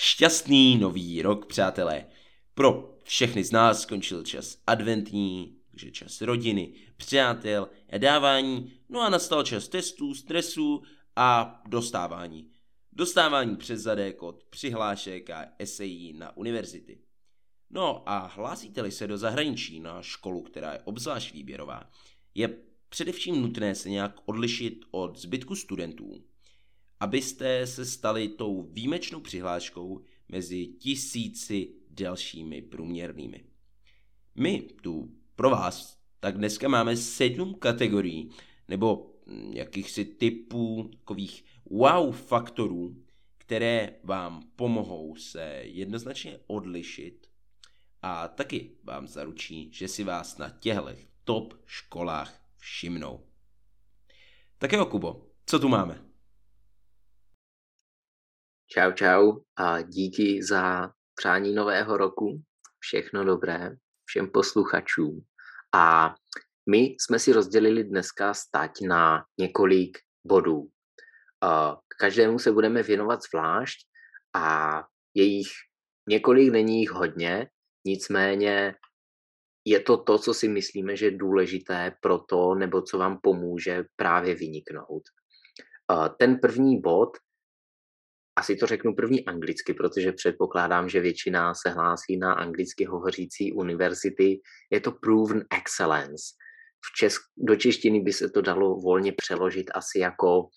Šťastný nový rok, přátelé. Pro všechny z nás skončil čas adventní, takže čas rodiny, přátel a dávání, no a nastal čas testů, stresů a dostávání. Dostávání přes zadek od přihlášek a esejí na univerzity. No a hlásíte-li se do zahraničí na školu, která je obzvlášť výběrová, je především nutné se nějak odlišit od zbytku studentů, abyste se stali tou výjimečnou přihláškou mezi tisíci dalšími průměrnými. My tu pro vás tak dneska máme sedm kategorií nebo jakýchsi typů takových wow faktorů, které vám pomohou se jednoznačně odlišit a taky vám zaručí, že si vás na těchto top školách všimnou. Tak jo, Kubo, co tu máme? Čau, čau a díky za přání nového roku. Všechno dobré všem posluchačům. A my jsme si rozdělili dneska stať na několik bodů. Každému se budeme věnovat zvlášť a jejich několik není jich hodně, nicméně je to to, co si myslíme, že je důležité pro to, nebo co vám pomůže právě vyniknout. Ten první bod asi to řeknu první anglicky, protože předpokládám, že většina se hlásí na anglicky hovořící univerzity. Je to proven excellence. V česk, do češtiny by se to dalo volně přeložit asi jako uh,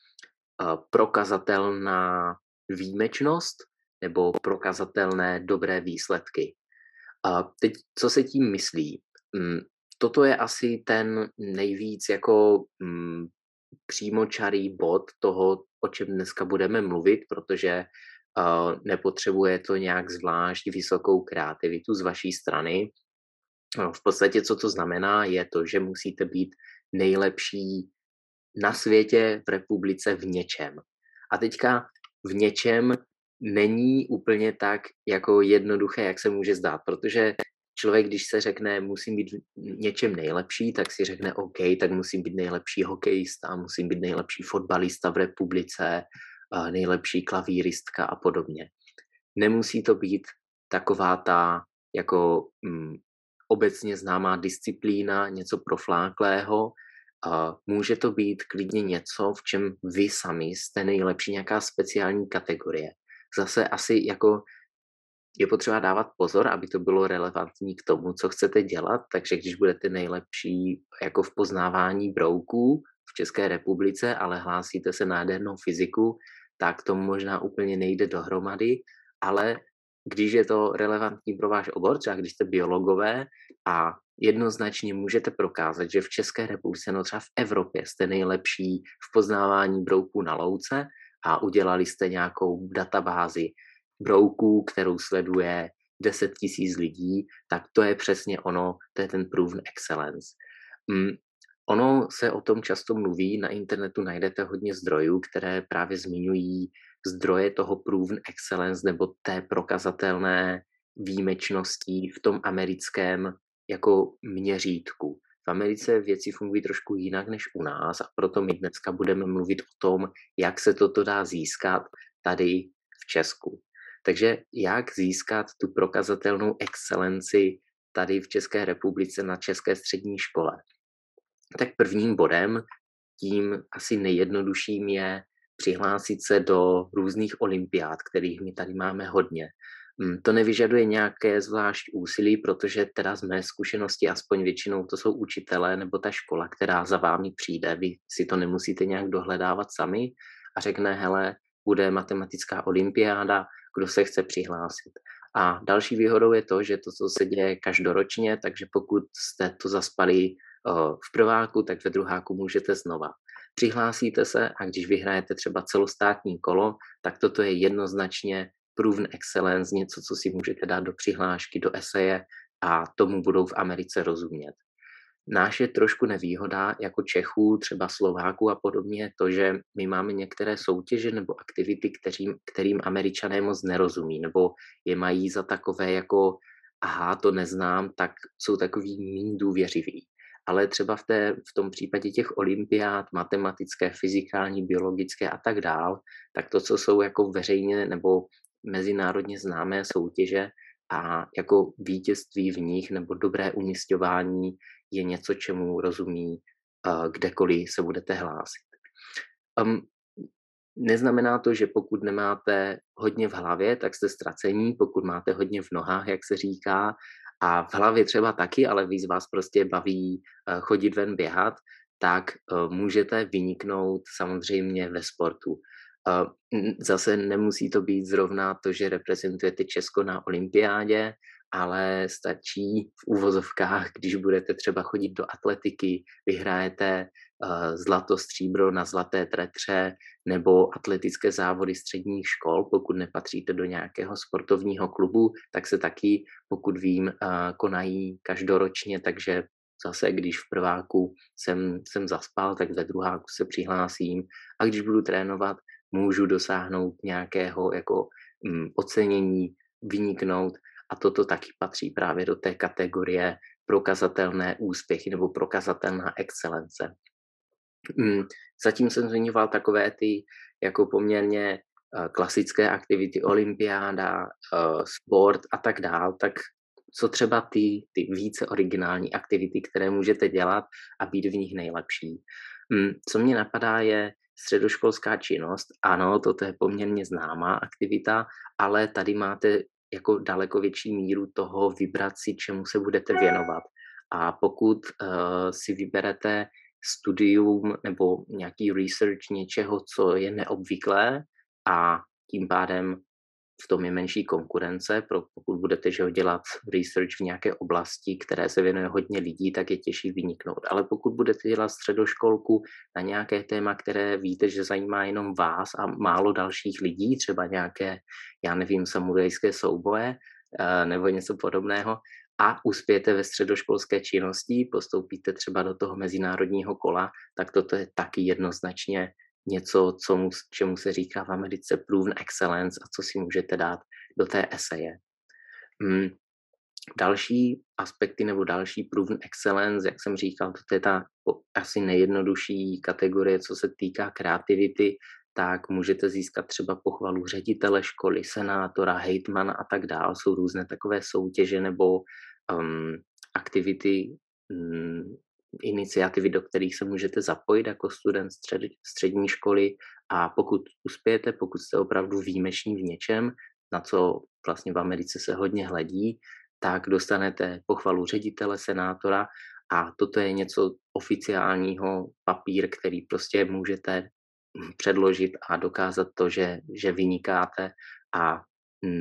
prokazatelná výjimečnost nebo prokazatelné dobré výsledky. Uh, teď, co se tím myslí? Um, toto je asi ten nejvíc jako um, přímočarý bod toho, o čem dneska budeme mluvit, protože uh, nepotřebuje to nějak zvlášť vysokou kreativitu z vaší strany. No, v podstatě, co to znamená, je to, že musíte být nejlepší na světě, v republice, v něčem. A teďka v něčem není úplně tak jako jednoduché, jak se může zdát, protože člověk, když se řekne, musím být něčem nejlepší, tak si řekne, OK, tak musím být nejlepší hokejista, musím být nejlepší fotbalista v republice, nejlepší klavíristka a podobně. Nemusí to být taková ta jako mm, obecně známá disciplína, něco profláklého. Může to být klidně něco, v čem vy sami jste nejlepší, nějaká speciální kategorie. Zase asi jako je potřeba dávat pozor, aby to bylo relevantní k tomu, co chcete dělat, takže když budete nejlepší jako v poznávání brouků v České republice, ale hlásíte se na jadernou fyziku, tak to možná úplně nejde dohromady, ale když je to relevantní pro váš obor, třeba když jste biologové a jednoznačně můžete prokázat, že v České republice, no třeba v Evropě jste nejlepší v poznávání brouků na louce a udělali jste nějakou databázi brouků, kterou sleduje 10 tisíc lidí, tak to je přesně ono, to je ten proven excellence. Mm, ono se o tom často mluví, na internetu najdete hodně zdrojů, které právě zmiňují zdroje toho proven excellence nebo té prokazatelné výjimečnosti v tom americkém jako měřítku. V Americe věci fungují trošku jinak než u nás a proto my dneska budeme mluvit o tom, jak se toto dá získat tady v Česku. Takže jak získat tu prokazatelnou excelenci tady v České republice na České střední škole? Tak prvním bodem, tím asi nejjednodušším je přihlásit se do různých olympiád, kterých my tady máme hodně. Mm, to nevyžaduje nějaké zvlášť úsilí, protože teda z mé zkušenosti aspoň většinou to jsou učitelé nebo ta škola, která za vámi přijde. Vy si to nemusíte nějak dohledávat sami a řekne, hele, bude matematická olympiáda, kdo se chce přihlásit. A další výhodou je to, že to, co se děje každoročně, takže pokud jste to zaspali v prváku, tak ve druháku můžete znova. Přihlásíte se a když vyhrajete třeba celostátní kolo, tak toto je jednoznačně proven excellence, něco, co si můžete dát do přihlášky, do eseje a tomu budou v Americe rozumět. Náš je trošku nevýhoda jako Čechů, třeba Slováků a podobně, to, že my máme některé soutěže nebo aktivity, kterým, kterým američané moc nerozumí, nebo je mají za takové jako aha, to neznám, tak jsou takový méně důvěřiví. Ale třeba v, té, v tom případě těch olympiád, matematické, fyzikální, biologické a tak dál, tak to, co jsou jako veřejně nebo mezinárodně známé soutěže a jako vítězství v nich nebo dobré umistování je něco, čemu rozumí kdekoliv se budete hlásit. Um, neznamená to, že pokud nemáte hodně v hlavě, tak jste ztracení, pokud máte hodně v nohách, jak se říká, a v hlavě třeba taky, ale víc vás prostě baví uh, chodit ven běhat, tak uh, můžete vyniknout samozřejmě ve sportu. Zase nemusí to být zrovna to, že reprezentujete Česko na olympiádě, ale stačí v úvozovkách, když budete třeba chodit do atletiky, vyhrajete uh, zlato, stříbro na zlaté tretře nebo atletické závody středních škol, pokud nepatříte do nějakého sportovního klubu, tak se taky, pokud vím, uh, konají každoročně, takže zase, když v prváku jsem, jsem zaspal, tak ve druháku se přihlásím. A když budu trénovat, můžu dosáhnout nějakého jako mm, ocenění, vyniknout a toto taky patří právě do té kategorie prokazatelné úspěchy nebo prokazatelná excelence. Mm, zatím jsem zmiňoval takové ty jako poměrně eh, klasické aktivity, olympiáda, eh, sport a tak dál, tak co třeba ty, ty více originální aktivity, které můžete dělat a být v nich nejlepší. Mm, co mě napadá je středoškolská činnost. Ano, toto je poměrně známá aktivita, ale tady máte jako daleko větší míru toho vybrat si, čemu se budete věnovat. A pokud uh, si vyberete studium nebo nějaký research něčeho, co je neobvyklé a tím pádem v tom je menší konkurence, pro, pokud budete že dělat research v nějaké oblasti, které se věnuje hodně lidí, tak je těžší vyniknout. Ale pokud budete dělat středoškolku na nějaké téma, které víte, že zajímá jenom vás a málo dalších lidí, třeba nějaké, já nevím, samurajské souboje eh, nebo něco podobného, a uspějete ve středoškolské činnosti, postoupíte třeba do toho mezinárodního kola, tak toto je taky jednoznačně něco, co mu, čemu se říká v Americe proven excellence a co si můžete dát do té eseje. Hmm. Další aspekty nebo další proven excellence, jak jsem říkal, to je ta asi nejjednodušší kategorie, co se týká kreativity, tak můžete získat třeba pochvalu ředitele školy, senátora, hejtmana a tak dále. Jsou různé takové soutěže nebo um, aktivity um, iniciativy, do kterých se můžete zapojit jako student střed, střední školy. A pokud uspějete, pokud jste opravdu výjimeční v něčem, na co vlastně v Americe se hodně hledí, tak dostanete pochvalu ředitele, senátora. A toto je něco oficiálního, papír, který prostě můžete předložit a dokázat to, že, že vynikáte. A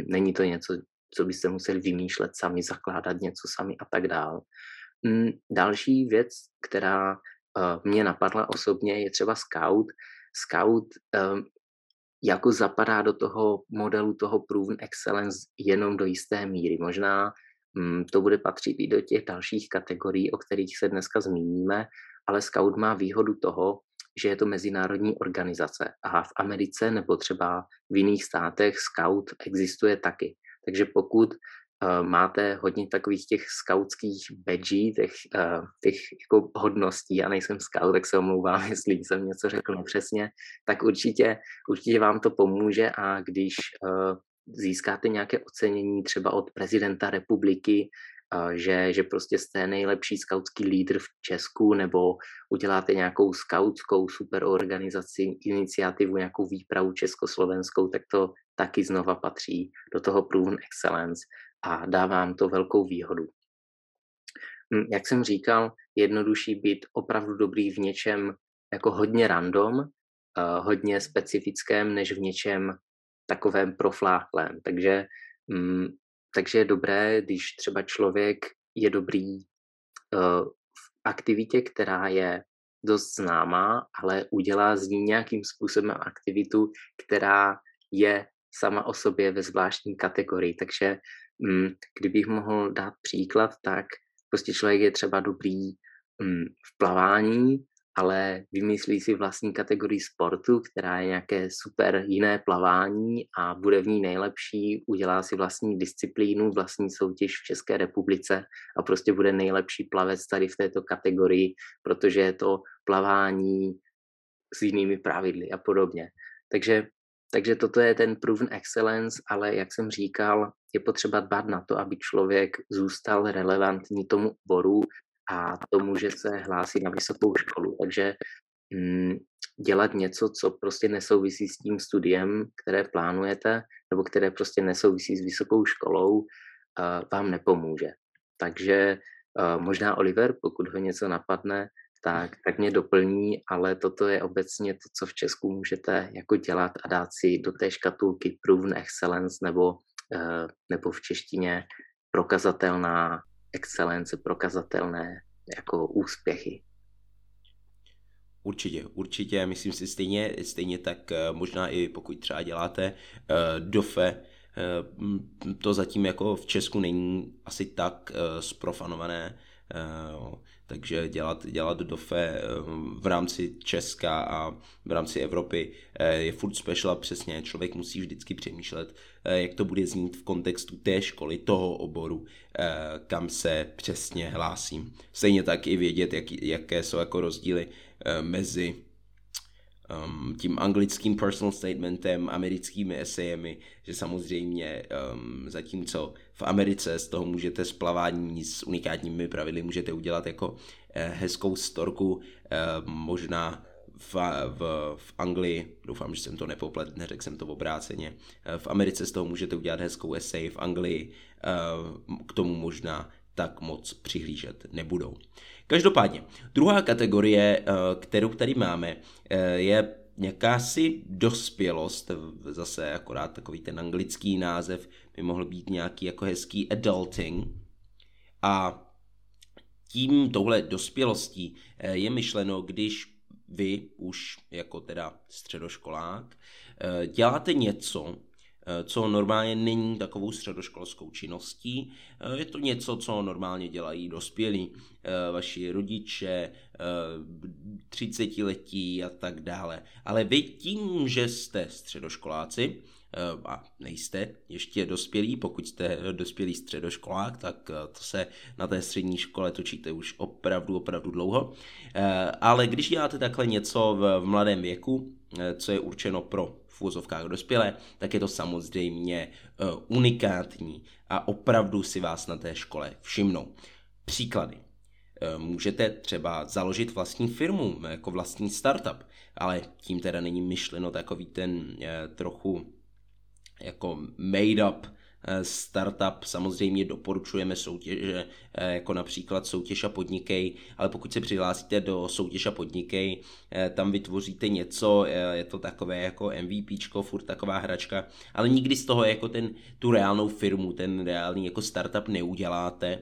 není to něco, co byste museli vymýšlet sami, zakládat něco sami a tak dál. Mm, další věc, která uh, mě napadla osobně, je třeba Scout. Scout um, jako zapadá do toho modelu toho Proven Excellence jenom do jisté míry. Možná um, to bude patřit i do těch dalších kategorií, o kterých se dneska zmíníme, ale Scout má výhodu toho, že je to mezinárodní organizace a v Americe nebo třeba v jiných státech Scout existuje taky. Takže pokud máte hodně takových těch skautských badgy, těch, uh, těch jako hodností, já nejsem scout, tak se omlouvám, jestli jsem něco řekl nepřesně, tak určitě, určitě vám to pomůže a když uh, získáte nějaké ocenění třeba od prezidenta republiky, že, že prostě jste nejlepší skautský lídr v Česku nebo uděláte nějakou skautskou super organizaci, iniciativu, nějakou výpravu československou, tak to taky znova patří do toho Proven Excellence a dává vám to velkou výhodu. Hm, jak jsem říkal, jednodušší být opravdu dobrý v něčem jako hodně random, hodně specifickém, než v něčem takovém profláklém. Takže, hm, takže je dobré, když třeba člověk je dobrý v aktivitě, která je dost známá, ale udělá z ní nějakým způsobem aktivitu, která je sama o sobě ve zvláštní kategorii, takže kdybych mohl dát příklad, tak prostě člověk je třeba dobrý mm, v plavání, ale vymyslí si vlastní kategorii sportu, která je nějaké super jiné plavání a bude v ní nejlepší, udělá si vlastní disciplínu, vlastní soutěž v České republice a prostě bude nejlepší plavec tady v této kategorii, protože je to plavání s jinými pravidly a podobně. Takže, takže toto je ten proven excellence, ale jak jsem říkal, je potřeba dbát na to, aby člověk zůstal relevantní tomu oboru a to může se hlásit na vysokou školu. Takže mm, dělat něco, co prostě nesouvisí s tím studiem, které plánujete, nebo které prostě nesouvisí s vysokou školou, uh, vám nepomůže. Takže uh, možná Oliver, pokud ho něco napadne, tak, tak mě doplní, ale toto je obecně to, co v Česku můžete jako dělat a dát si do té škatulky proven excellence nebo, uh, nebo v češtině prokazatelná excelence, prokazatelné jako úspěchy. Určitě, určitě, myslím si stejně, stejně tak eh, možná i pokud třeba děláte uh, dofe, to zatím jako v Česku není asi tak sprofanované, takže dělat, dělat dofe eh, v rámci Česka a v rámci Evropy eh, je furt special a přesně člověk musí vždycky přemýšlet, eh, jak to bude znít v kontextu té školy, toho oboru, kam se přesně hlásím. Stejně tak i vědět, jak, jaké jsou jako rozdíly mezi um, tím anglickým personal statementem, americkými esejemi, že samozřejmě um, zatímco v Americe z toho můžete splavání s unikátními pravidly můžete udělat jako eh, hezkou storku, eh, možná v, v, v Anglii, doufám, že jsem to nepoplet, neřekl jsem to obráceně, eh, v Americe z toho můžete udělat hezkou esej, v Anglii eh, k tomu možná tak moc přihlížet nebudou. Každopádně, druhá kategorie, eh, kterou tady máme, eh, je jakási dospělost, zase akorát takový ten anglický název by mohl být nějaký jako hezký adulting. A tím touhle dospělostí eh, je myšleno, když vy už jako teda středoškolák děláte něco, co normálně není takovou středoškolskou činností. Eh, je to něco, co normálně dělají dospělí, eh, vaši rodiče, 30-letí a tak dále. Ale vy tím, že jste středoškoláci, a nejste ještě dospělí, pokud jste dospělý středoškolák, tak to se na té střední škole točíte už opravdu, opravdu dlouho. Ale když děláte takhle něco v mladém věku, co je určeno pro v úzovkách dospělé, tak je to samozřejmě uh, unikátní a opravdu si vás na té škole všimnou. Příklady. Uh, můžete třeba založit vlastní firmu, jako vlastní startup, ale tím teda není myšleno takový ten uh, trochu jako made up Eh, startup samozřejmě doporučujeme soutěže, eh, jako například soutěž a podnikej, ale pokud se přihlásíte do soutěž a podnikej, eh, tam vytvoříte něco, je to takové jako MVPčko, furt taková hračka, ale nikdy z toho jako ten, tu reálnou firmu, ten reálný jako startup neuděláte,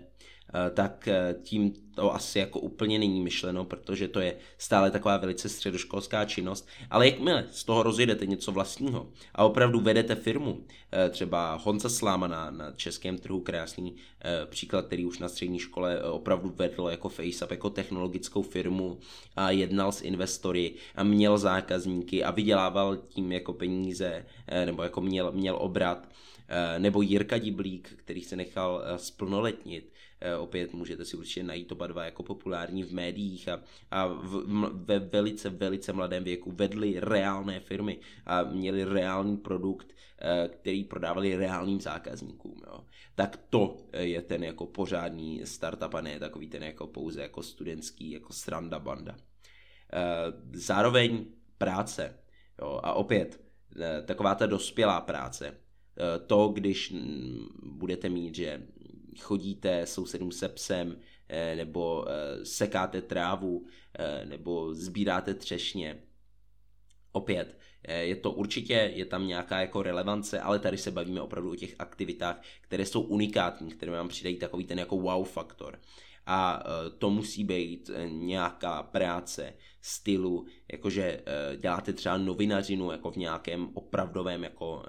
Eh, tak eh, tím to asi jako úplně není myšleno, protože to je stále taková velice středoškolská činnost. Ale jakmile z toho rozjedete něco vlastního a opravdu vedete firmu, eh, třeba Honza Sláma na, na českém trhu, krásný příklad, který už na střední škole opravdu vedl jako FaceUp, jako technologickou firmu a jednal s investory a měl zákazníky a vydělával tím jako peníze, nebo jako měl, měl obrat, nebo Jirka Diblík, který se nechal splnoletnit, Eh, opět můžete si určitě najít oba dva jako populární v médiích a, a v, ve velice, velice mladém věku vedli reálné firmy a měli reálný produkt, eh, který prodávali reálným zákazníkům. Jo. Tak to eh, je ten jako pořádný startup a ne takový ten jako pouze jako studentský, jako sranda banda. Zároveň práce. Jo, a opět, taková ta dospělá práce. To, když budete mít, že chodíte sousedům se psem, eh, nebo eh, sekáte trávu, eh, nebo sbíráte třešně. Opět, je to určitě, je tam nějaká jako relevance, ale tady se bavíme opravdu o těch aktivitách, které jsou unikátní, které vám přidají takový ten jako wow faktor. a to musí být nějaká práce stylu, jakože děláte třeba novinařinu jako v nějakém opravdovém, jako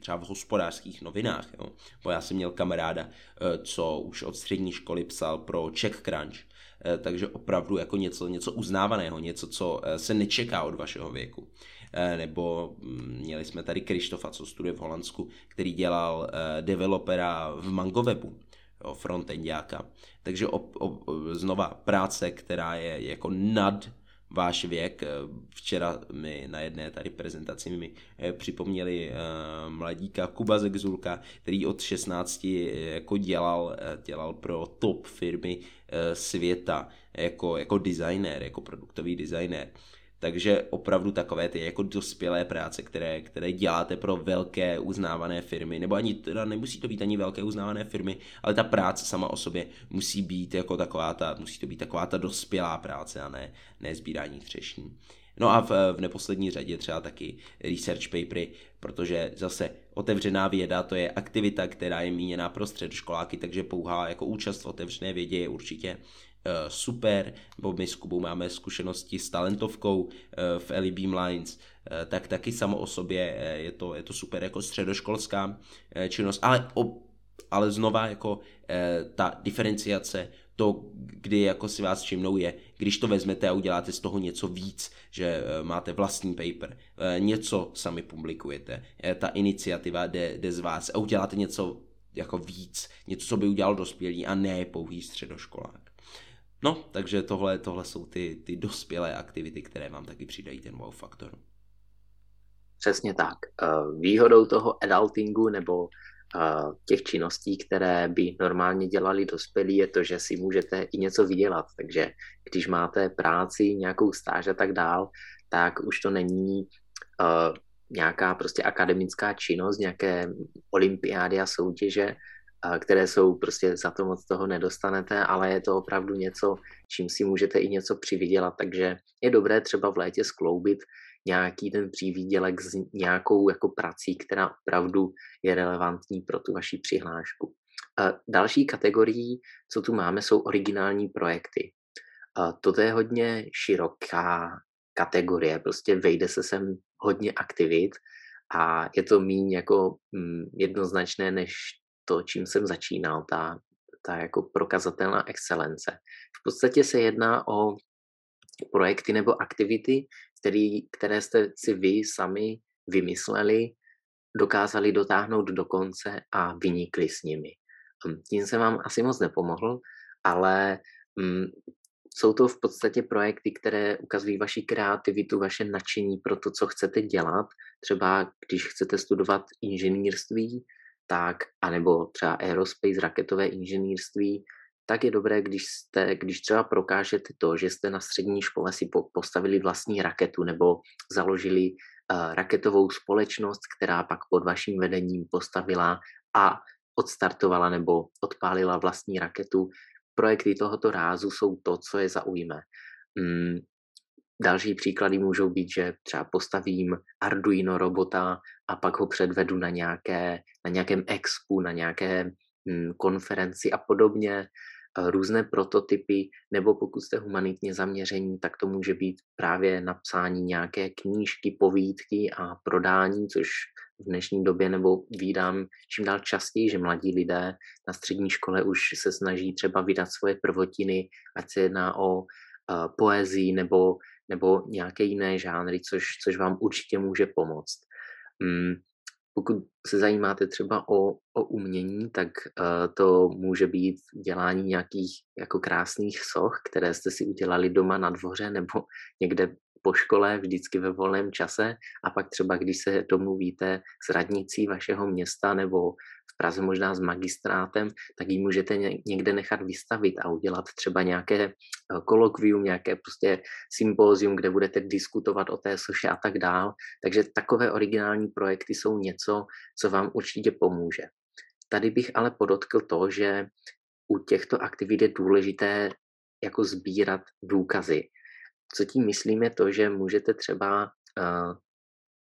třeba v hospodářských novinách. Jo. Bo já jsem měl kamaráda, co už od střední školy psal pro Czech Crunch, takže opravdu jako něco, něco uznávaného, něco, co se nečeká od vašeho věku. Eh, nebo mm, měli jsme tady Krištofa, co studuje v Holandsku, který dělal eh, developera v Mangowebu, frontendiáka. Takže op, op, znova práce, která je jako nad váš věk. Eh, včera mi na jedné tady prezentaci mi připomněli mladíka Kuba Zegzulka, který od 16 jako dělal, dělal pro top firmy světa jako, jako designer, jako produktový designer. Takže opravdu takové ty jako dospělé práce, které, které děláte pro velké uznávané firmy, nebo ani teda nemusí to být ani velké uznávané firmy, ale ta práce sama o sobě musí být jako taková ta, musí to být taková ta dospělá práce a ne, ne sbírání třešní. No a v, v neposlední řadě třeba taky research papery, protože zase otevřená věda to je aktivita, která je míněná pro středoškoláky, takže pouhá jako účast v otevřené vědě je určitě super, nebo my s Kubou máme zkušenosti s talentovkou eh, v Ellie Beam Lines, eh, tak taky samo o sobě je to, je to super jako středoškolská činnost, ale, ale znova jako ta diferenciace, to, kdy jako si vás všimnou je, když to vezmete a uděláte z toho něco víc, že máte vlastní paper, něco sami publikujete, ta iniciativa jde, jde z vás a uděláte něco jako víc, něco, co by udělal dospělý a ne pouhý středoškolák. No, takže tohle, tohle jsou ty, ty dospělé aktivity, které vám taky přidají ten wow faktor. Přesně tak. Eh, výhodou toho adultingu nebo eh, těch činností, které by normálně dělali dospělí, je to, že si můžete i něco vydělat. Takže když máte práci, nějakou stáž a tak dál, tak už to není uh, nějaká prostě akademická činnost, nějaké olympiády a soutěže, které jsou prostě za to moc toho nedostanete, ale je to opravdu něco, čím si můžete i něco přivydělat, takže je dobré třeba v létě skloubit nějaký ten přivýdělek s nějakou jako prací, která opravdu je relevantní pro tu vaši přihlášku. Další kategorií, co tu máme, jsou originální projekty. Toto je hodně široká kategorie, prostě vejde se sem hodně aktivit a je to míň jako mm, jednoznačné než to, čím jsem začínal, ta, ta jako prokazatelná excelence. V podstatě se jedná o projekty nebo aktivity, který, které jste si vy sami vymysleli, dokázali dotáhnout do konce a vynikli s nimi. Hm, tím jsem vám asi moc nepomohl, ale hm, jsou to v podstatě projekty, které ukazují vaši kreativitu, vaše nadšení pro to, co chcete dělat. Třeba když chcete studovat inženýrství, tak, anebo třeba aerospace, raketové inženýrství, tak je dobré, když, jste, když třeba prokážete to, že jste na střední škole si postavili vlastní raketu nebo založili uh, raketovou společnost, která pak pod vaším vedením postavila a odstartovala nebo odpálila vlastní raketu. Projekty tohoto rázu jsou to, co je zaujme. Mm, Další příklady můžou být, že třeba postavím Arduino robota a pak ho předvedu na, nějaké, na nějakém expu, na nějaké hm, konferenci a podobně, různé prototypy, nebo pokud jste humanitně zaměření, tak to může být právě napsání nějaké knížky, povídky a prodání, což v dnešní době nebo vídám čím dál častěji, že mladí lidé na střední škole už se snaží třeba vydat svoje prvotiny, ať se jedná o uh, poezii nebo nebo nějaké jiné žánry, což, což vám určitě může pomoct. Mm, pokud se zajímáte třeba o, o umění, tak uh, to může být dělání nějakých jako krásných soch, které jste si udělali doma na dvoře nebo někde po škole, vždycky ve volném čase a pak třeba, když se domluvíte s radnicí vašeho města nebo Praze možná s magistrátem, tak ji můžete někde nechat vystavit a udělat třeba nějaké eh, kolokvium, nějaké prostě sympózium, kde budete diskutovat o té soše a tak dál. Takže takové originální projekty jsou něco, co vám určitě pomůže. Tady bych ale podotkl to, že u těchto aktivit je důležité jako sbírat důkazy. Co tím myslím je to, že můžete třeba uh,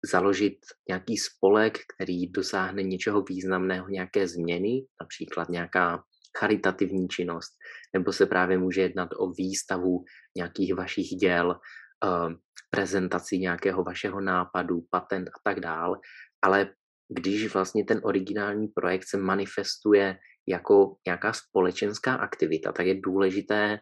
založit nějaký spolek, který dosáhne něčeho významného, nějaké změny, například nějaká charitativní činnost, nebo se právě může jednat o výstavu nějakých vašich děl, eh, prezentaci nějakého vašeho nápadu, patent a tak dál, ale když vlastně ten originální projekt se manifestuje jako nějaká společenská aktivita, tak je důležité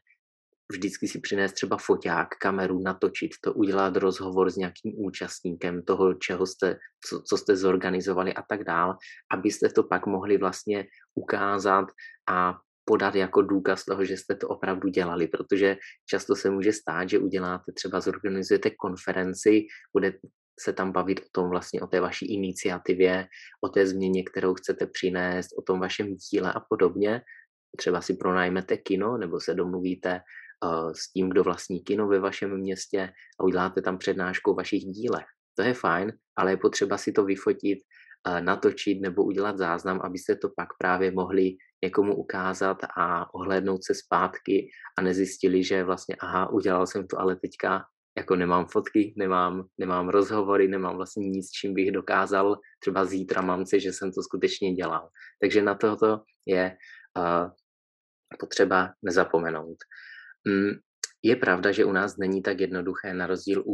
vždycky si přinést třeba foťák, kameru, natočit to, udělat rozhovor s nějakým účastníkem toho, čeho jste, co, co jste zorganizovali a tak dál, abyste to pak mohli vlastně ukázat a podat jako důkaz toho, že jste to opravdu dělali, protože často se může stát, že uděláte třeba, zorganizujete konferenci, bude se tam bavit o tom vlastně, o té vaší iniciativě, o té změně, kterou chcete přinést, o tom vašem díle a podobně. Třeba si pronajmete kino nebo se domluvíte s tím, kdo vlastní kino ve vašem městě a uděláte tam přednášku o vašich dílech. To je fajn, ale je potřeba si to vyfotit, natočit nebo udělat záznam, abyste to pak právě mohli někomu ukázat a ohlédnout se zpátky a nezjistili, že vlastně aha, udělal jsem to, ale teďka jako nemám fotky, nemám, nemám rozhovory, nemám vlastně nic, čím bych dokázal třeba zítra mamce, že jsem to skutečně dělal. Takže na tohoto je uh, potřeba nezapomenout. Mm, je pravda, že u nás není tak jednoduché, na rozdíl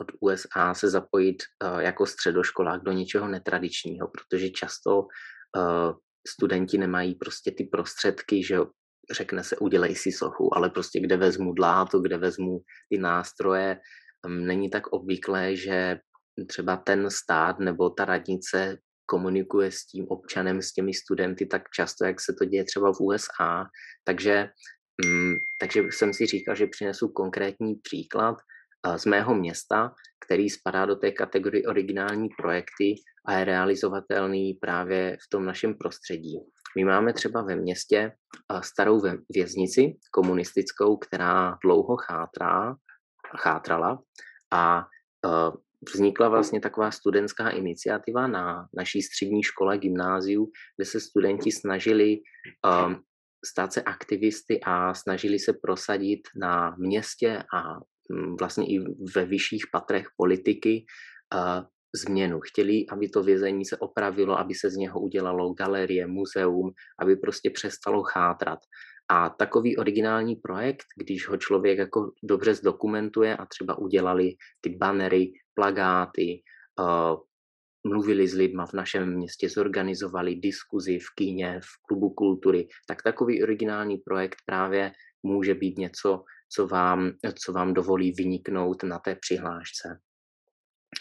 od USA, se zapojit uh, jako středoškolák do něčeho netradičního, protože často uh, studenti nemají prostě ty prostředky, že řekne se udělej si sochu, ale prostě kde vezmu dláto, kde vezmu ty nástroje, mm, není tak obvyklé, že třeba ten stát nebo ta radnice komunikuje s tím občanem, s těmi studenty tak často, jak se to děje třeba v USA. Takže, takže jsem si říkal, že přinesu konkrétní příklad z mého města, který spadá do té kategorie originální projekty a je realizovatelný právě v tom našem prostředí. My máme třeba ve městě starou věznici komunistickou, která dlouho chátrá, chátrala a vznikla vlastně taková studentská iniciativa na naší střední škole, gymnáziu, kde se studenti snažili stát se aktivisty a snažili se prosadit na městě a mm, vlastně i ve vyšších patrech politiky změnu. Chtěli, aby to vězení se opravilo, aby se z něho udělalo galerie, muzeum, aby prostě přestalo chátrat. A takový originální projekt, když ho člověk jako dobře zdokumentuje a třeba udělali ty banery, plagáty, uh, mluvili s lidma v našem městě, zorganizovali diskuzi v kíně, v klubu kultury, tak takový originální projekt právě může být něco, co vám, co vám dovolí vyniknout na té přihlášce.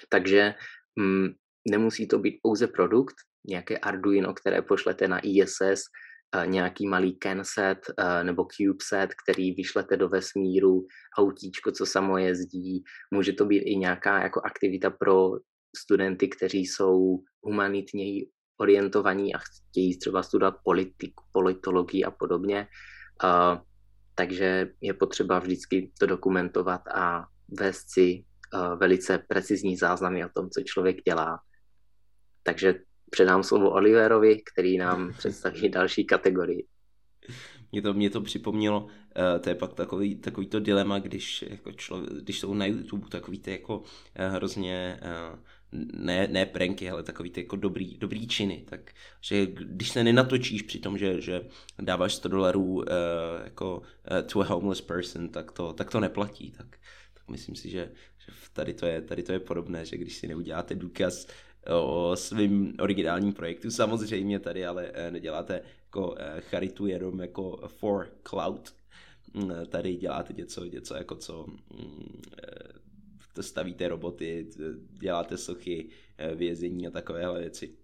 Takže mm, nemusí to být pouze produkt, nějaké Arduino, které pošlete na ISS, nějaký malý CanSet nebo CubeSet, který vyšlete do vesmíru, autíčko, co samo jezdí. Může to být i nějaká jako aktivita pro studenty, kteří jsou humanitně orientovaní a chtějí třeba studovat politiku, politologii a podobně. Uh, takže je potřeba vždycky to dokumentovat a vést si uh, velice precizní záznamy o tom, co člověk dělá. Takže předám slovo Oliverovi, který nám představí další kategorii. Mě to, mě to připomnělo, uh, to je pak takový, takový to dilema, když, jako člověk, když jsou na YouTube takový ty jako uh, hrozně uh, ne, ne pranky, ale takový ty jako dobrý, dobrý činy, tak že když se nenatočíš při tom, že, že dáváš 100 dolarů uh, jako uh, to a homeless person, tak to, tak to neplatí, tak, tak myslím si, že, že tady, to je, tady to je podobné, že když si neuděláte důkaz o svým originálním projektu, samozřejmě tady ale uh, neděláte jako charitu jenom jako for cloud, mm, tady děláte něco, něco jako co stavíte roboty, děláte sochy, eh, vězení a takovéhle věci.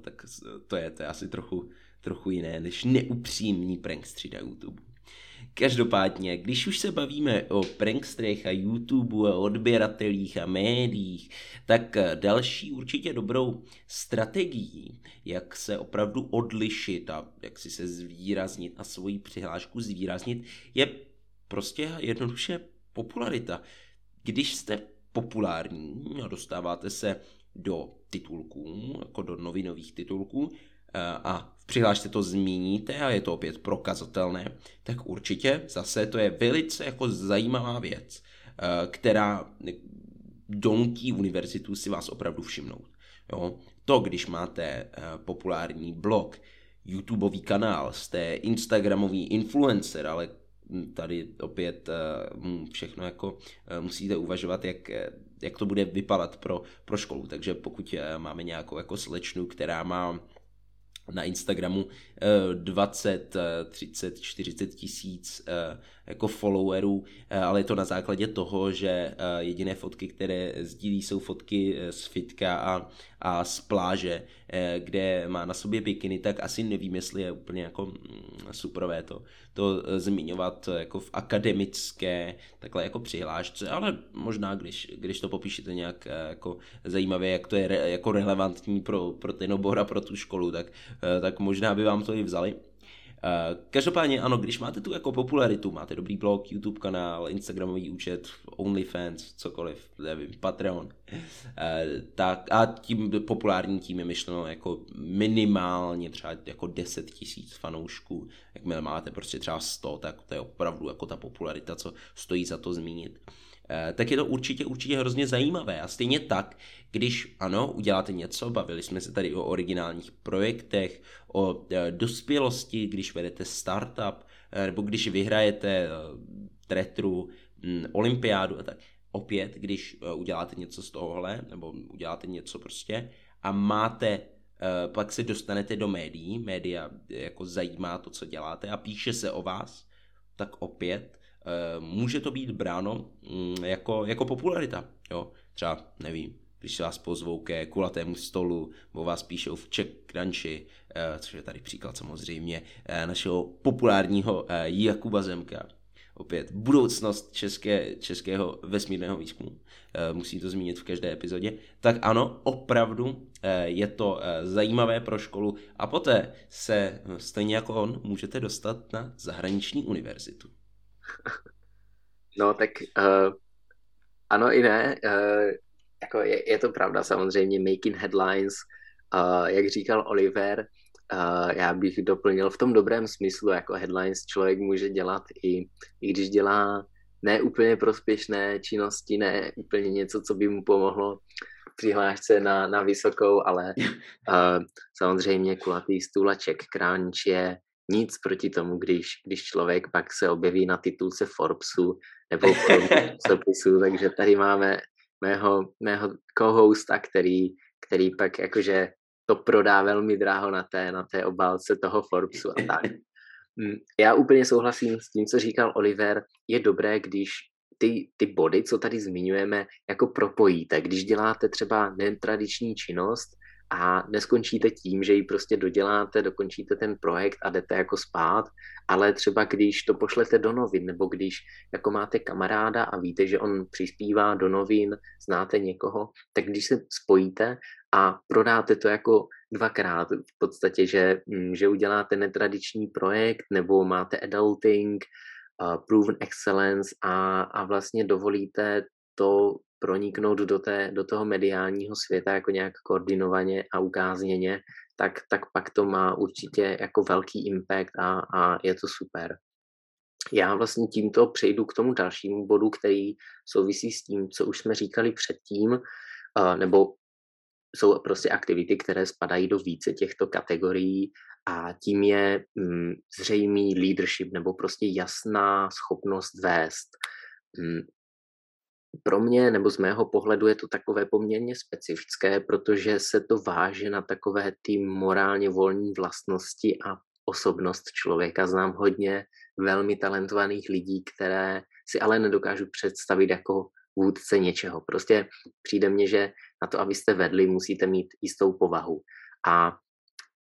Tak to je, to je asi trochu, trochu jiné než neupřímní prankstři na YouTube. Každopádně, když už se bavíme o prankstrech a YouTube a odběratelích a médiích, tak další určitě dobrou strategií, jak se opravdu odlišit a jak si se zvýraznit a svoji přihlášku zvýraznit, je prostě jednoduše popularita když jste populární a dostáváte se do titulků, jako do novinových titulků, eh, a v přihlášce to zmíníte a je to opět prokazatelné, tak určitě zase to je velice jako zajímavá věc, eh, která donutí univerzitu si vás opravdu všimnout. Jo? To, když máte eh, populární blog, YouTubeový kanál, jste Instagramový influencer, ale tady opět uh, všechno jako uh, musíte uvažovat, jak, jak to bude vypadat pro, pro školu. Takže pokud máme nějakou jako slečnu, která má na Instagramu 20, 30, 40 tisíc jako followerů, ale je to na základě toho, že jediné fotky, které sdílí, jsou fotky z fitka a, a z pláže, kde má na sobě bikiny, tak asi nevím, jestli je úplně jako mm, superové to, to zmiňovat jako v akademické takhle jako přihlášce, ale možná, když, když to popíšete nějak jako zajímavě, jak to je re, jako relevantní pro, pro ten obor a pro tu školu, tak, tak možná by vám to i vzali. Uh, každopádně ano, když máte tu jako popularitu, máte dobrý blog, YouTube kanál, Instagramový účet, OnlyFans, cokoliv, nevím, Patreon, uh, tak a tím populární tím je myšleno jako minimálně třeba jako 10 tisíc fanoušků, jakmile máte prostě třeba 100, tak to je opravdu jako ta popularita, co stojí za to zmínit. Eh, tak je to určitě, určitě hrozně zajímavé. A stejně tak, když ano, uděláte něco, bavili jsme se tady o originálních projektech, o eh, dospělosti, když vedete startup, eh, nebo když vyhrajete tretru, mm, olympiádu a tak. Opět, když uděláte něco z tohohle, nebo uděláte něco prostě a máte pak se dostanete do médií, média jako zajímá to, co děláte a píše se o vás, tak opět může to být bráno mm, jako, jako popularita. Jo? Třeba, nevím, když vás pozvou ke kulatému stolu, nebo vás píšou v Czech Crunchy, eh, což je tady příklad samozřejmě eh, našeho populárního Jakuba Zemka. Opět budoucnost české, českého vesmírného výzkumu. Musím to zmínit v každé epizodě. Tak ano, opravdu je to zajímavé pro školu a poté se stejně jako on můžete dostat na zahraniční univerzitu. No tak uh, ano i ne. Uh, jako je, je to pravda samozřejmě, making headlines, uh, jak říkal Oliver, uh, já bych doplnil v tom dobrém smyslu, jako headlines člověk může dělat i, i když dělá ne úplně prospěšné činnosti, ne úplně něco, co by mu pomohlo přihlášce na, na vysokou, ale uh, samozřejmě kulatý stůl a check crunch je nic proti tomu, když, když člověk pak se objeví na titulce Forbesu nebo časopisu, takže tady máme mého, mého co-hosta, který, který pak jakože to prodá velmi dráho na té, na té obálce toho Forbesu a tak. Mm, já úplně souhlasím s tím, co říkal Oliver. Je dobré, když ty, ty body, co tady zmiňujeme, jako propojíte. Když děláte třeba netradiční činnost, a neskončíte tím, že ji prostě doděláte, dokončíte ten projekt a jdete jako spát, ale třeba když to pošlete do novin, nebo když jako máte kamaráda a víte, že on přispívá do novin, znáte někoho, tak když se spojíte a prodáte to jako dvakrát v podstatě, že, mm, že uděláte netradiční projekt nebo máte adulting, uh, proven excellence a, a vlastně dovolíte to proniknout do, té, do toho mediálního světa jako nějak koordinovaně a ukázněně, tak, tak pak to má určitě jako velký impact a, a je to super. Já vlastně tímto přejdu k tomu dalšímu bodu, který souvisí s tím, co už jsme říkali předtím, nebo jsou prostě aktivity, které spadají do více těchto kategorií a tím je mm, zřejmý leadership nebo prostě jasná schopnost vést. Mm, pro mě nebo z mého pohledu je to takové poměrně specifické, protože se to váže na takové ty morálně volní vlastnosti a osobnost člověka. Znám hodně velmi talentovaných lidí, které si ale nedokážu představit jako vůdce něčeho. Prostě přijde mně, že na to, abyste vedli, musíte mít jistou povahu. A,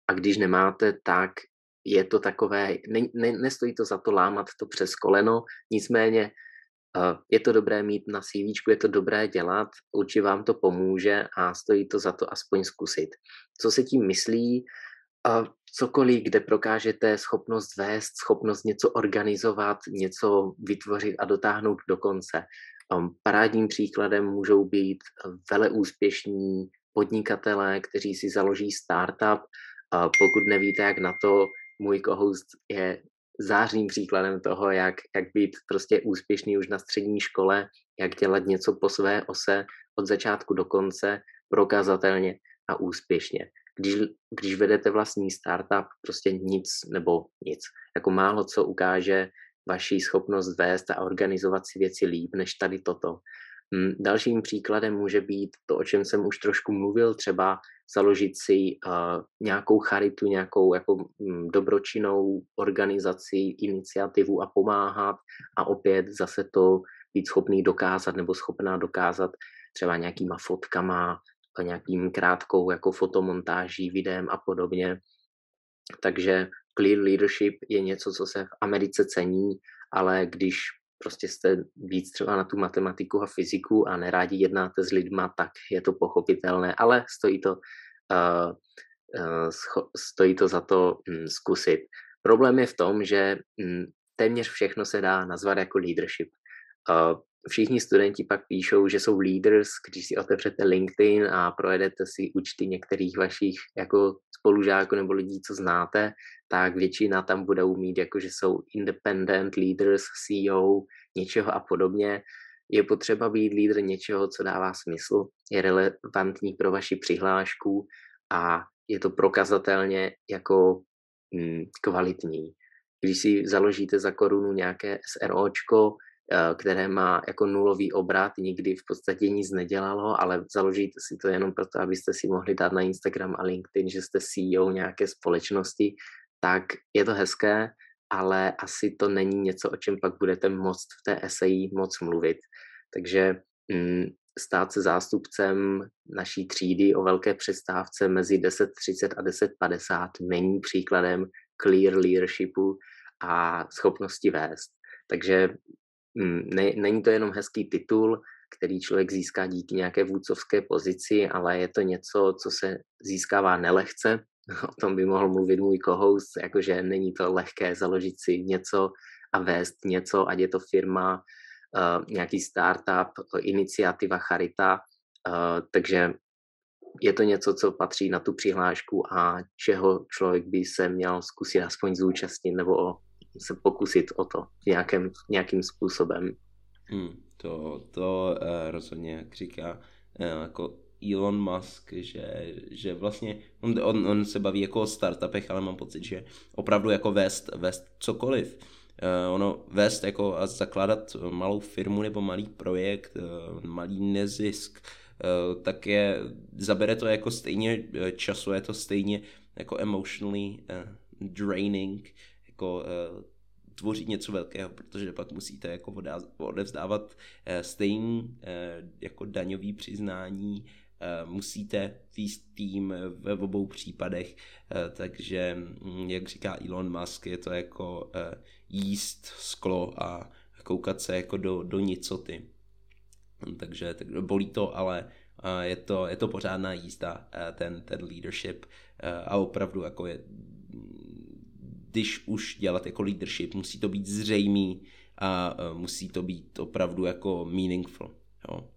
a když nemáte, tak je to takové, ne, ne, nestojí to za to lámat to přes koleno, nicméně je to dobré mít na CV, je to dobré dělat, určitě vám to pomůže a stojí to za to aspoň zkusit. Co se tím myslí? Cokoliv, kde prokážete schopnost vést, schopnost něco organizovat, něco vytvořit a dotáhnout do konce. Parádním příkladem můžou být veleúspěšní podnikatelé, kteří si založí startup. Pokud nevíte, jak na to, můj kohost je zářným příkladem toho, jak, jak být prostě úspěšný už na střední škole, jak dělat něco po své ose od začátku do konce, prokazatelně a úspěšně. když, když vedete vlastní startup, prostě nic nebo nic. Jako málo co ukáže vaši schopnost vést a organizovat si věci líp, než tady toto. Hm, dalším příkladem může být to, o čem jsem už trošku mluvil, třeba založit si uh, nějakou charitu, nějakou jako um, dobročinnou organizaci, iniciativu a pomáhat a opět zase to být schopný dokázat nebo schopná dokázat třeba nějakýma fotkama, nějakým krátkou jako fotomontáží, videem a podobně. Takže clear leadership je něco, co se v Americe cení, ale když prostě jste víc třeba na tu matematiku a fyziku a nerádi jednáte s lidma, tak je to pochopitelné, ale stojí to, uh, uh, stojí to za to um, zkusit. Problém je v tom, že um, téměř všechno se dá nazvat jako leadership. Uh, všichni studenti pak píšou, že jsou leaders, když si otevřete LinkedIn a projedete si účty některých vašich jako spolužáků nebo lidí, co znáte, tak většina tam bude mít, jako že jsou independent leaders, CEO, něčeho a podobně. Je potřeba být lídr něčeho, co dává smysl, je relevantní pro vaši přihlášku a je to prokazatelně jako mm, kvalitní. Když si založíte za korunu nějaké SROčko, Eh, které má jako nulový obrat, nikdy v podstatě nic nedělalo, ale založíte si to jenom proto, abyste si mohli dát na Instagram a LinkedIn, že jste CEO nějaké společnosti, tak je to hezké, ale asi to není něco, o čem pak budete moct v té eseji moc mluvit. Takže mm, stát se zástupcem naší třídy o velké přestávce mezi 10.30 a 10.50 není příkladem clear leadershipu a schopnosti vést. Takže Mm, ne, není to jenom hezký titul, který člověk získá díky nějaké vůdcovské pozici, ale je to něco, co se získává nelehce. O tom by mohl mluvit můj kohoust, jakože není to lehké založit si něco a vést něco, ať je to firma, uh, nějaký startup, iniciativa, charita. Uh, takže je to něco, co patří na tu přihlášku a čeho člověk by se měl zkusit aspoň zúčastnit nebo se pokusit o to nějakým, nějakým způsobem. Hmm, to to uh, rozhodně, jak říká jako Elon Musk, že, že vlastně on, on, on se baví jako o startupech, ale mám pocit, že opravdu jako vést, vést cokoliv. Uh, ono vést jako a zakládat malou firmu nebo malý projekt, uh, malý nezisk, uh, tak je, zabere to jako stejně času, je to stejně jako emotionally uh, draining, jako uh, tvořit něco velkého, protože pak musíte jako odevzdávat stejný jako daňový přiznání, musíte výst tým ve obou případech, uh, takže um, jak říká Elon Musk, je to jako uh, jíst sklo a koukat se jako do, do nicoty. Takže tak bolí to, ale je to, je to pořádná jízda, ten, ten leadership a opravdu jako je když už dělat jako leadership, musí to být zřejmý a musí to být opravdu jako meaningful. Jo.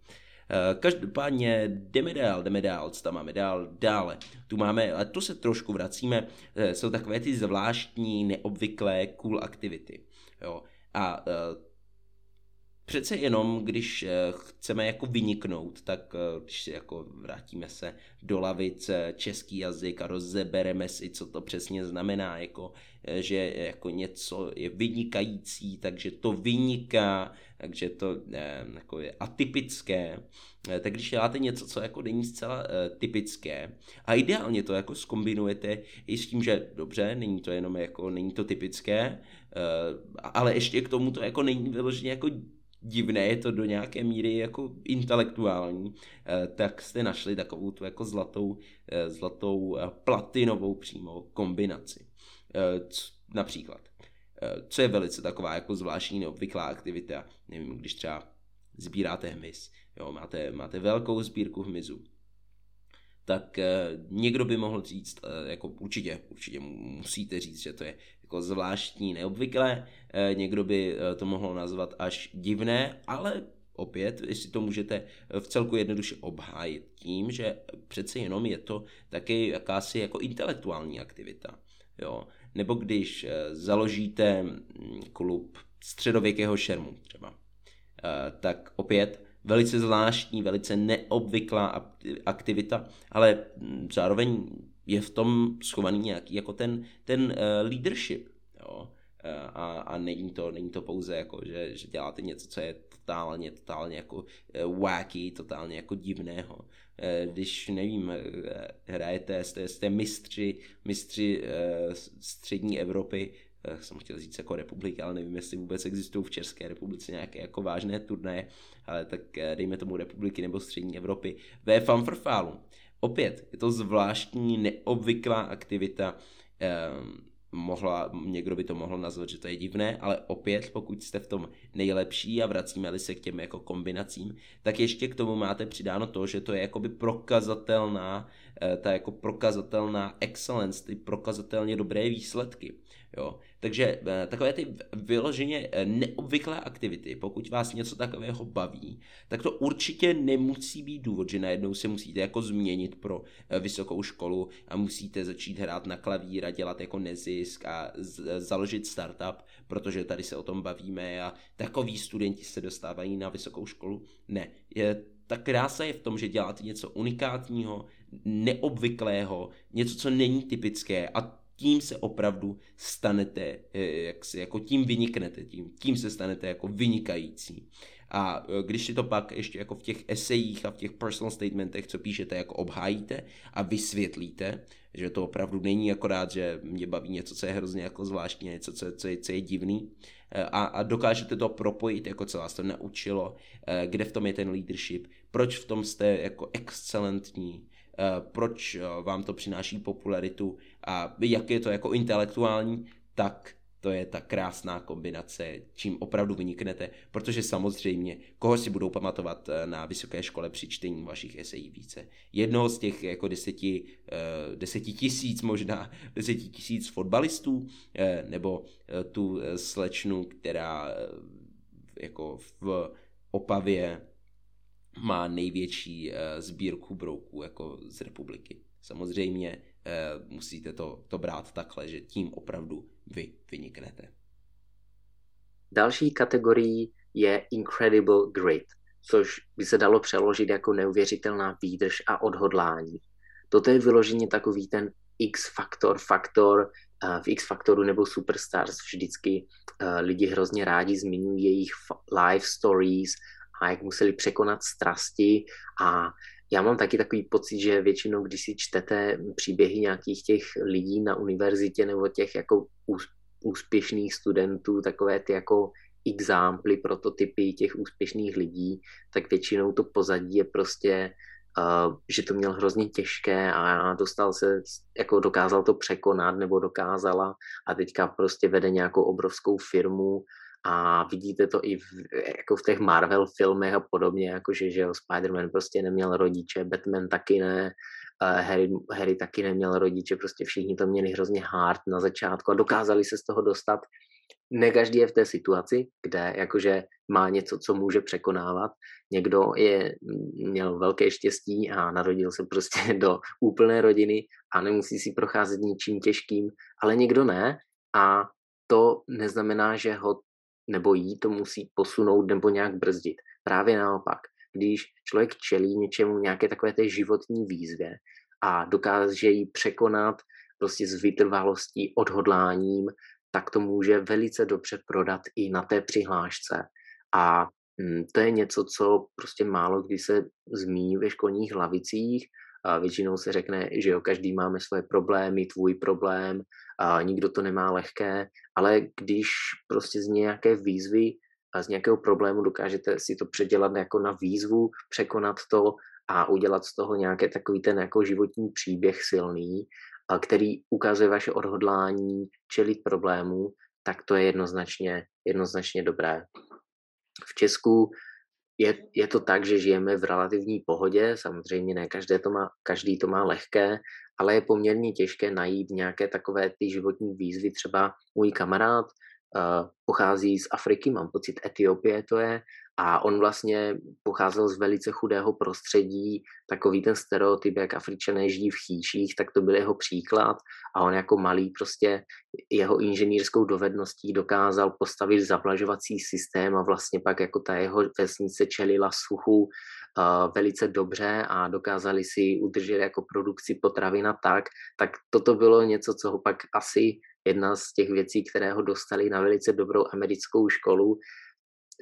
E, každopádně jdeme dál, jdeme dál, co tam máme dál, dále. Tu máme, a to se trošku vracíme, e, jsou takové ty zvláštní, neobvyklé cool aktivity. Jo. A přece jenom, když chceme jako vyniknout, tak když si jako vrátíme se do lavic český jazyk a rozebereme si, co to přesně znamená, jako že jako něco je vynikající, takže to vyniká, takže to eh, jako je atypické. Eh, tak když děláte něco, co jako není zcela eh, typické a ideálně to jako skombinujete i s tím, že dobře, není to jenom jako, není to typické, ale ještě k tomu to jako není vyloženě jako divné, je to do nějaké míry jako intelektuální, tak jste našli takovou tu jako zlatou, zlatou platinovou přímo kombinaci. Eh, například. Eh, co je velice taková jako zvláštní neobvyklá aktivita, nevím, když třeba sbíráte hmyz, jo, máte, máte velkou sbírku hmyzu, tak eh, někdo by mohl říct, jako určitě, určitě musíte říct, že to je jako zvláštní, neobvyklé, někdo by to mohl nazvat až divné, ale opět, jestli to můžete v celku jednoduše obhájit tím, že přece jenom je to taky jakási jako intelektuální aktivita. Jo nebo když eh, založíte mm, klub středověkého šermu třeba, eh, tak opět velice zvláštní, velice neobvyklá aktivita, ale mm, zároveň je v tom schovaný nějaký jako ten, ten uh, leadership, jo. A, a není, to, není to pouze jako, že, že děláte něco, co je totálně, totálně jako wacky, totálně jako divného. Když, nevím, hrajete, jste, jste mistři, mistři střední Evropy, jsem chtěl říct jako republiky, ale nevím, jestli vůbec existují v České republice nějaké jako vážné turnaje, ale tak dejme tomu republiky nebo střední Evropy ve fanfrfálu. Opět, je to zvláštní, neobvyklá aktivita, um, mohla, někdo by to mohl nazvat, že to je divné, ale opět, pokud jste v tom nejlepší a vracíme-li se k těm jako kombinacím, tak ještě k tomu máte přidáno to, že to je jakoby prokazatelná, eh, ta jako prokazatelná excellence, ty prokazatelně dobré výsledky. Jo. Takže eh, takové ty vyloženě eh, neobvyklé aktivity, pokud vás něco takového baví, tak to určitě nemusí být důvod, že najednou se musíte jako změnit pro eh, vysokou školu a musíte začít hrát na klavír a dělat jako nezisk a založit startup, protože tady se o tom bavíme a takový studenti se dostávají na vysokou školu. Ne, je, ta krása je v tom, že děláte něco unikátního, neobvyklého, něco, co není typické a tím se opravdu stanete, eh, jak si, jako tím vyniknete, tím, tím se stanete jako vynikající. A eh, když si to pak ještě jako v těch esejích a v těch personal statementech, co píšete, jako obhájíte a vysvětlíte, že to opravdu není akorát, že mě baví něco, co je hrozně jako zvláštní, něco, co, co, je, co je divný, eh, a, a dokážete to propojit, jako co vás to naučilo, kde v tom je ten leadership, proč v tom jste jako excelentní, proč vám to přináší popularitu a jak je to jako intelektuální, tak to je ta krásná kombinace, čím opravdu vyniknete, protože samozřejmě, koho si budou pamatovat eh, na vysoké škole při čtení vašich esejí více. Jednoho z těch jako deseti, deseti tisíc možná, deseti tisíc fotbalistů, nebo tu slečnu, která jako v Opavě má největší eh, sbírku brouků jako z republiky. Samozřejmě eh, musíte to, to brát takhle, že tím opravdu vy vyniknete. Další kategorií je Incredible Grit, což by se dalo přeložit jako neuvěřitelná výdrž a odhodlání. Toto je vyloženě takový ten X-faktor, faktor, eh, v X-faktoru nebo Superstars vždycky lidi hrozně rádi zmiňují jejich life stories, a jak museli překonat strasti a já mám taky takový pocit, že většinou, když si čtete příběhy nějakých těch lidí na univerzitě nebo těch jako úspěšných studentů, takové ty jako examply, prototypy těch úspěšných lidí, tak většinou to pozadí je prostě, uh, že to měl hrozně těžké a dostal se, jako dokázal to překonat nebo dokázala a teďka prostě vede nějakou obrovskou firmu a vidíte to i v, jako v těch Marvel filmech a podobně, jakože že jo, Spider-Man prostě neměl rodiče, Batman taky ne, uh, Harry, Harry taky neměl rodiče, prostě všichni to měli hrozně hard na začátku a dokázali se z toho dostat. Ne každý je v té situaci, kde jakože má něco, co může překonávat. Někdo je, měl velké štěstí a narodil se prostě do úplné rodiny a nemusí si procházet ničím těžkým, ale někdo ne a to neznamená, že ho nebo jí to musí posunout nebo nějak brzdit. Právě naopak, když člověk čelí něčemu, nějaké takové té životní výzvě a dokáže ji překonat prostě s vytrvalostí, odhodláním, tak to může velice dobře prodat i na té přihlášce. A to je něco, co prostě málo kdy se zmíní ve školních lavicích. A většinou se řekne, že jo, každý máme svoje problémy, tvůj problém, a nikdo to nemá lehké, ale když prostě z nějaké výzvy a z nějakého problému dokážete si to předělat jako na výzvu, překonat to a udělat z toho nějaký takový ten jako životní příběh silný, a který ukazuje vaše odhodlání čelit problému, tak to je jednoznačně, jednoznačně dobré. V Česku je, je to tak, že žijeme v relativní pohodě, samozřejmě ne každé to má, každý to má lehké, ale je poměrně těžké najít nějaké takové ty životní výzvy. Třeba můj kamarád pochází z Afriky, mám pocit Etiopie to je, a on vlastně pocházel z velice chudého prostředí, takový ten stereotyp, jak Afričané žijí v chýších, tak to byl jeho příklad. A on jako malý prostě jeho inženýrskou dovedností dokázal postavit zavlažovací systém a vlastně pak jako ta jeho vesnice čelila suchu uh, velice dobře a dokázali si udržet jako produkci potravina tak, tak toto bylo něco, co ho pak asi jedna z těch věcí, které ho dostali na velice dobrou americkou školu,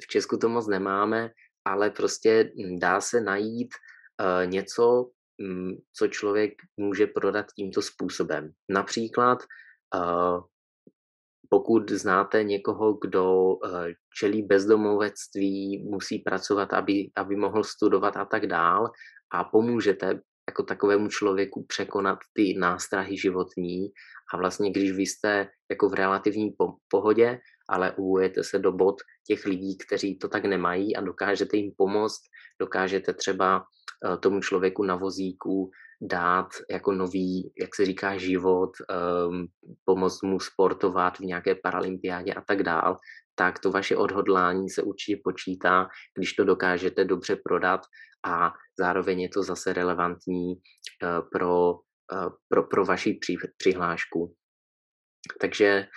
v Česku to moc nemáme, ale prostě hm, dá se najít uh, něco, um, co člověk může prodat tímto způsobem. Například, uh, pokud znáte někoho, kdo uh, čelí bezdomovectví, musí pracovat, aby, aby mohl studovat a tak dál, a pomůžete jako takovému člověku překonat ty nástrahy životní. A vlastně když vy jste jako v relativní pohodě, ale uvujete se do bod těch lidí, kteří to tak nemají a dokážete jim pomoct, dokážete třeba eh, tomu člověku na vozíku dát jako nový, jak se říká, život, um, pomoct mu sportovat v nějaké paralympiádě a tak dál, tak to vaše odhodlání se určitě počítá, když to dokážete dobře prodat a zároveň je to zase relevantní uh, pro, uh, pro, pro vaši přihlášku. Takže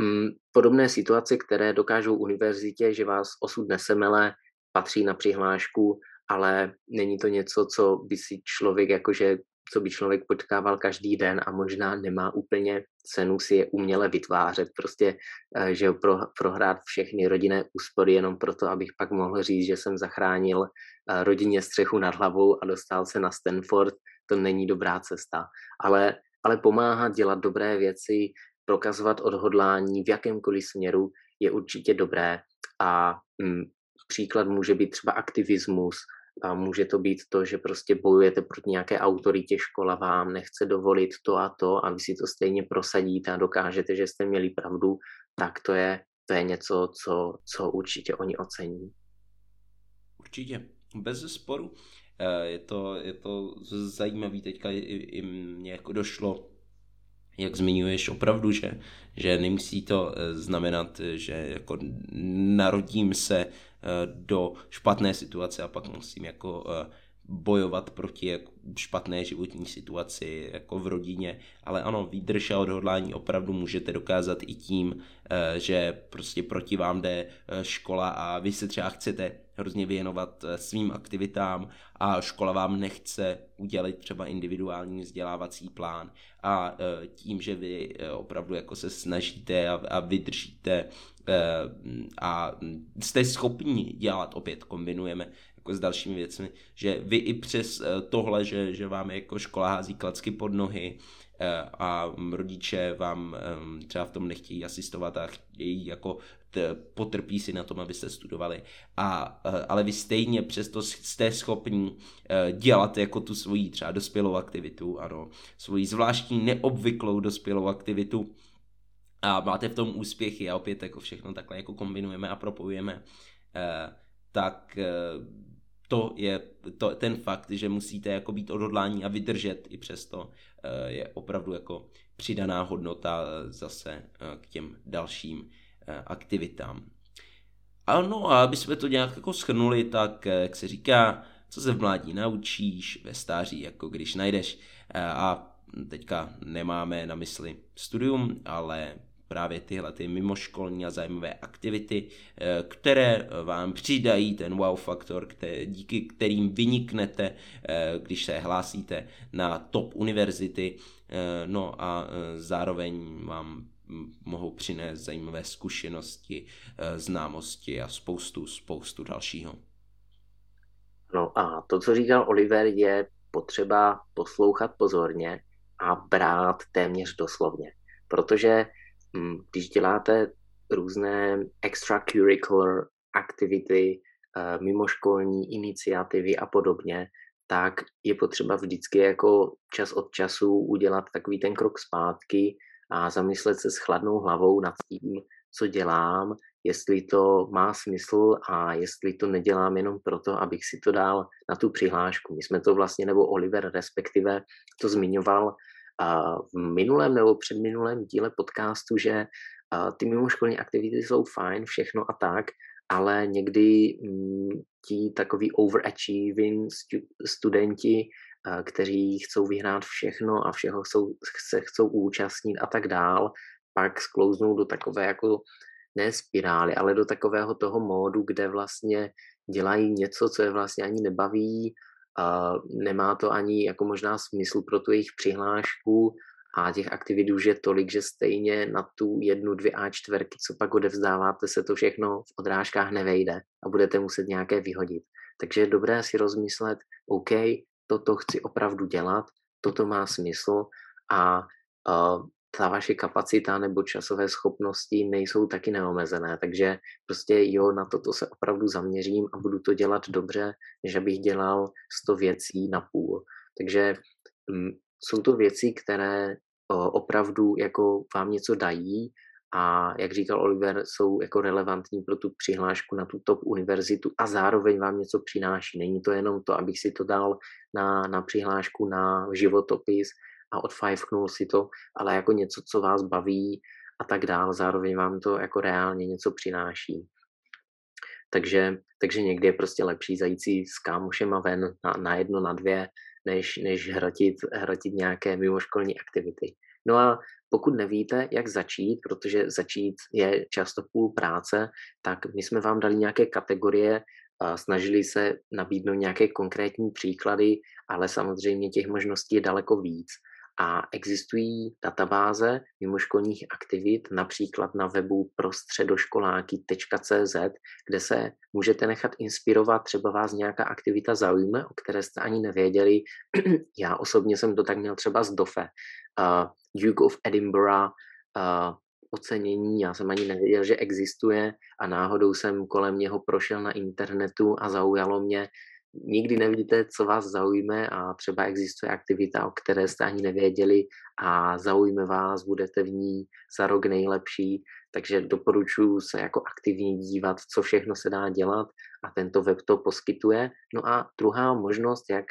Mm, podobné situace, které dokážou univerzitě, že vás osud nesemele, patří na přihlášku, ale není to něco, co by si člověk jakože co by člověk potkával každý den a možná nemá úplně cenu si je uměle vytvářet, prostě, eh, že pro, prohrát všechny rodinné úspory jenom proto, abych pak mohl říct, že jsem zachránil eh, rodině střechu nad hlavou a dostal se na Stanford, to není dobrá cesta. Ale, ale pomáhat dělat dobré věci, prokazovat odhodlání v jakémkoliv směru je určitě dobré a mm, příklad může být třeba aktivismus, a může to být to, že prostě bojujete proti nějaké autoritě, škola vám nechce dovolit to a to a vy si to stejně prosadíte a dokážete, že jste měli pravdu, tak to je, to je něco, co, co určitě oni ocení. Určitě, bez sporu. Eh, je to, je to zajímavé, teďka i, i mě jako došlo jak zmiňuješ, opravdu, že, že nemusí to eh, znamenat, že jako narodím se eh, do špatné situace a pak musím jako eh, bojovat proti špatné životní situaci jako v rodině, ale ano, výdrž a odhodlání opravdu můžete dokázat i tím, že prostě proti vám jde škola a vy se třeba chcete hrozně věnovat svým aktivitám a škola vám nechce udělat třeba individuální vzdělávací plán. A tím, že vy opravdu jako se snažíte a, vydržíte a jste schopni dělat, opět kombinujeme jako s dalšími věcmi, že vy i přes tohle, že, že vám jako škola hází klacky pod nohy, a rodiče vám třeba v tom nechtějí asistovat a chtějí jako potrpí si na tom, abyste studovali. A, eh, ale vy stejně přesto jste schopni eh, dělat jako tu svoji třeba dospělou aktivitu, ano, svoji zvláštní neobvyklou dospělou aktivitu a máte v tom úspěchy a opět jako všechno takhle jako kombinujeme a propojujeme, eh, tak to je to, ten fakt, že musíte jako být odhodlání a vydržet i přesto je opravdu jako přidaná hodnota zase k těm dalším Eh, aktivitám. Ano, a aby jsme to nějak jako schrnuli, tak eh, jak se říká, co se v mládí naučíš, ve stáří jako když najdeš. Eh, a teďka nemáme na mysli studium, ale právě tyhle ty mimoškolní a zajímavé aktivity, které vám přidají ten wow faktor, díky kterým vyniknete, když se hlásíte na top univerzity, no a zároveň vám mohou přinést zajímavé zkušenosti, eh, známosti a spoustu, spoustu dalšího. No a to, co říkal Oliver, je potřeba poslouchat pozorně a brát téměř doslovně. Protože když děláte různé extracurricular aktivity, eh, mimoškolní iniciativy a podobně, tak je potřeba vždycky jako čas od času udělat takový ten krok zpátky a zamyslet se s chladnou hlavou nad tím, co dělám, jestli to má smysl a jestli to nedělám jenom proto, abych si to dal na tu přihlášku. My jsme to vlastně, nebo Oliver respektive, to zmiňoval v minulém nebo předminulém díle podcastu, že ty mimoškolní aktivity jsou fajn, všechno a tak, ale někdy mm, ti takový overachieving studenti, kteří chcou vyhrát všechno a všeho chcou, se chcou účastnit a tak dál, pak sklouznou do takové jako ne spirály, ale do takového toho módu, kde vlastně dělají něco, co je vlastně ani nebaví, a nemá to ani jako možná smysl pro tu jejich přihlášku a těch aktivit už je tolik, že stejně na tu jednu, dvě a čtverky, co pak odevzdáváte, se to všechno v odrážkách nevejde a budete muset nějaké vyhodit. Takže je dobré si rozmyslet, OK, toto chci opravdu dělat, toto má smysl a ta vaše kapacita nebo časové schopnosti nejsou taky neomezené, takže prostě jo, na toto se opravdu zaměřím a budu to dělat dobře, než abych dělal 100 věcí na půl. Takže m, jsou to věci, které o, opravdu jako vám něco dají a jak říkal Oliver, jsou jako relevantní pro tu přihlášku na tu top univerzitu a zároveň vám něco přináší. Není to jenom to, abych si to dal na, na přihlášku na životopis a odfajfnul si to, ale jako něco, co vás baví a tak dál. Zároveň vám to jako reálně něco přináší. Takže, takže někdy je prostě lepší zajít si s kámošema ven na, na jedno, na dvě, než, než hrotit, hrotit nějaké mimoškolní aktivity. No a pokud nevíte, jak začít, protože začít je často půl práce, tak my jsme vám dali nějaké kategorie, snažili se nabídnout nějaké konkrétní příklady, ale samozřejmě těch možností je daleko víc. A existují databáze mimoškolních aktivit, například na webu prostředoškoláky.cz, kde se můžete nechat inspirovat, třeba vás nějaká aktivita zaujme, o které jste ani nevěděli. Já osobně jsem to tak měl třeba z DOFE, uh, Duke of Edinburgh, uh, ocenění, já jsem ani nevěděl, že existuje a náhodou jsem kolem něho prošel na internetu a zaujalo mě, nikdy nevíte, co vás zaujme a třeba existuje aktivita, o které jste ani nevěděli a zaujme vás, budete v ní za rok nejlepší, takže doporučuji se jako aktivně dívat, co všechno se dá dělat a tento web to poskytuje. No a druhá možnost, jak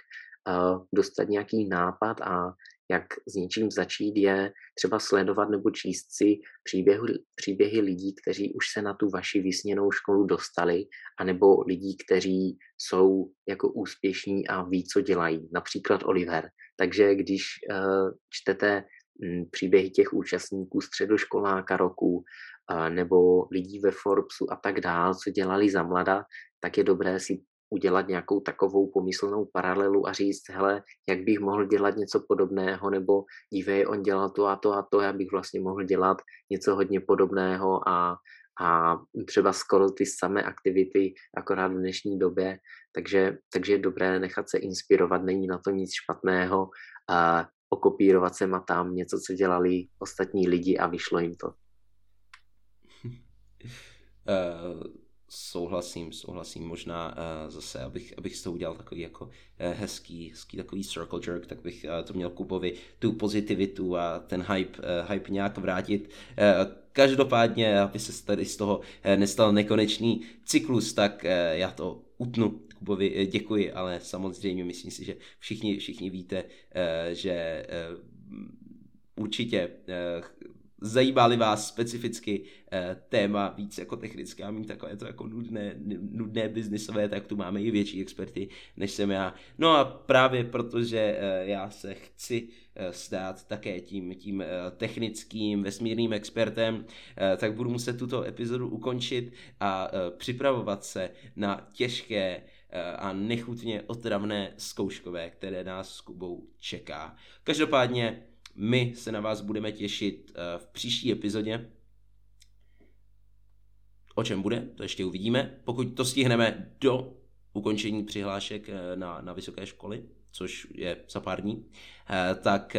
uh, dostat nějaký nápad a jak s něčím začít, je třeba sledovat nebo číst si příběhy, příběhy lidí, kteří už se na tu vaši vysněnou školu dostali, anebo lidí, kteří jsou jako úspěšní a ví, co dělají. Například Oliver. Takže když uh, čtete hm, příběhy těch účastníků středoškoláka roku uh, nebo lidí ve Forbesu a tak dál, co dělali za mlada, tak je dobré si udělat nějakou takovou pomyslnou paralelu a říct, hele, jak bych mohl dělat něco podobného, nebo dívej, on dělal to a to a to, já bych vlastně mohl dělat něco hodně podobného a, a třeba skoro ty samé aktivity, akorát v dnešní době, takže, takže je dobré nechat se inspirovat, není na to nic špatného, a okopírovat sem a tam něco, co dělali ostatní lidi a vyšlo jim to. Uh souhlasím, souhlasím. Možná uh, zase, abych, abych to udělal takový jako uh, hezký, hezký takový circle jerk, tak bych uh, to měl Kubovi tu pozitivitu a ten hype, uh, hype nějak vrátit. Uh, každopádně, aby se tady z toho uh, nestal nekonečný cyklus, tak uh, já to utnu. Kubovi děkuji, ale samozřejmě myslím si, že všichni, všichni víte, uh, že uh, určitě zajímá vás specificky eh, téma víc jako technické a mít takové to jako nudné, nudné biznisové, tak tu máme i větší experty, než jsem já. No a právě protože eh, já se chci eh, stát také tím, tím eh, technickým vesmírným expertem, eh, tak budu muset tuto epizodu ukončit a eh, připravovat se na těžké eh, a nechutně otravné zkouškové, které nás s Kubou čeká. Každopádně my se na vás budeme těšit eh, v příští epizodě. O čem bude, to ještě uvidíme. Pokud to stihneme do ukončení přihlášek eh, na, na vysoké školy, což je za pár dní, eh, tak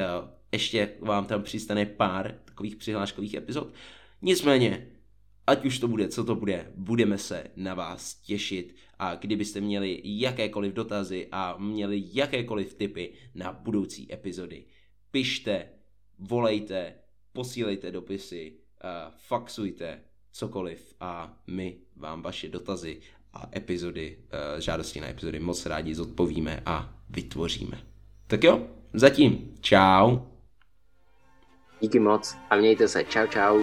ještě vám tam přistane pár takových přihláškových epizod. Nicméně, ať už to bude, co to bude, budeme se na vás těšit a kdybyste měli jakékoliv dotazy a měli jakékoliv tipy na budoucí epizody, pište, volejte, posílejte dopisy, uh, faxujte, cokoliv a my vám vaše dotazy a epizody, uh, žádosti na epizody moc rádi zodpovíme a vytvoříme. Tak jo, zatím, čau. Díky moc a mějte se, čau čau.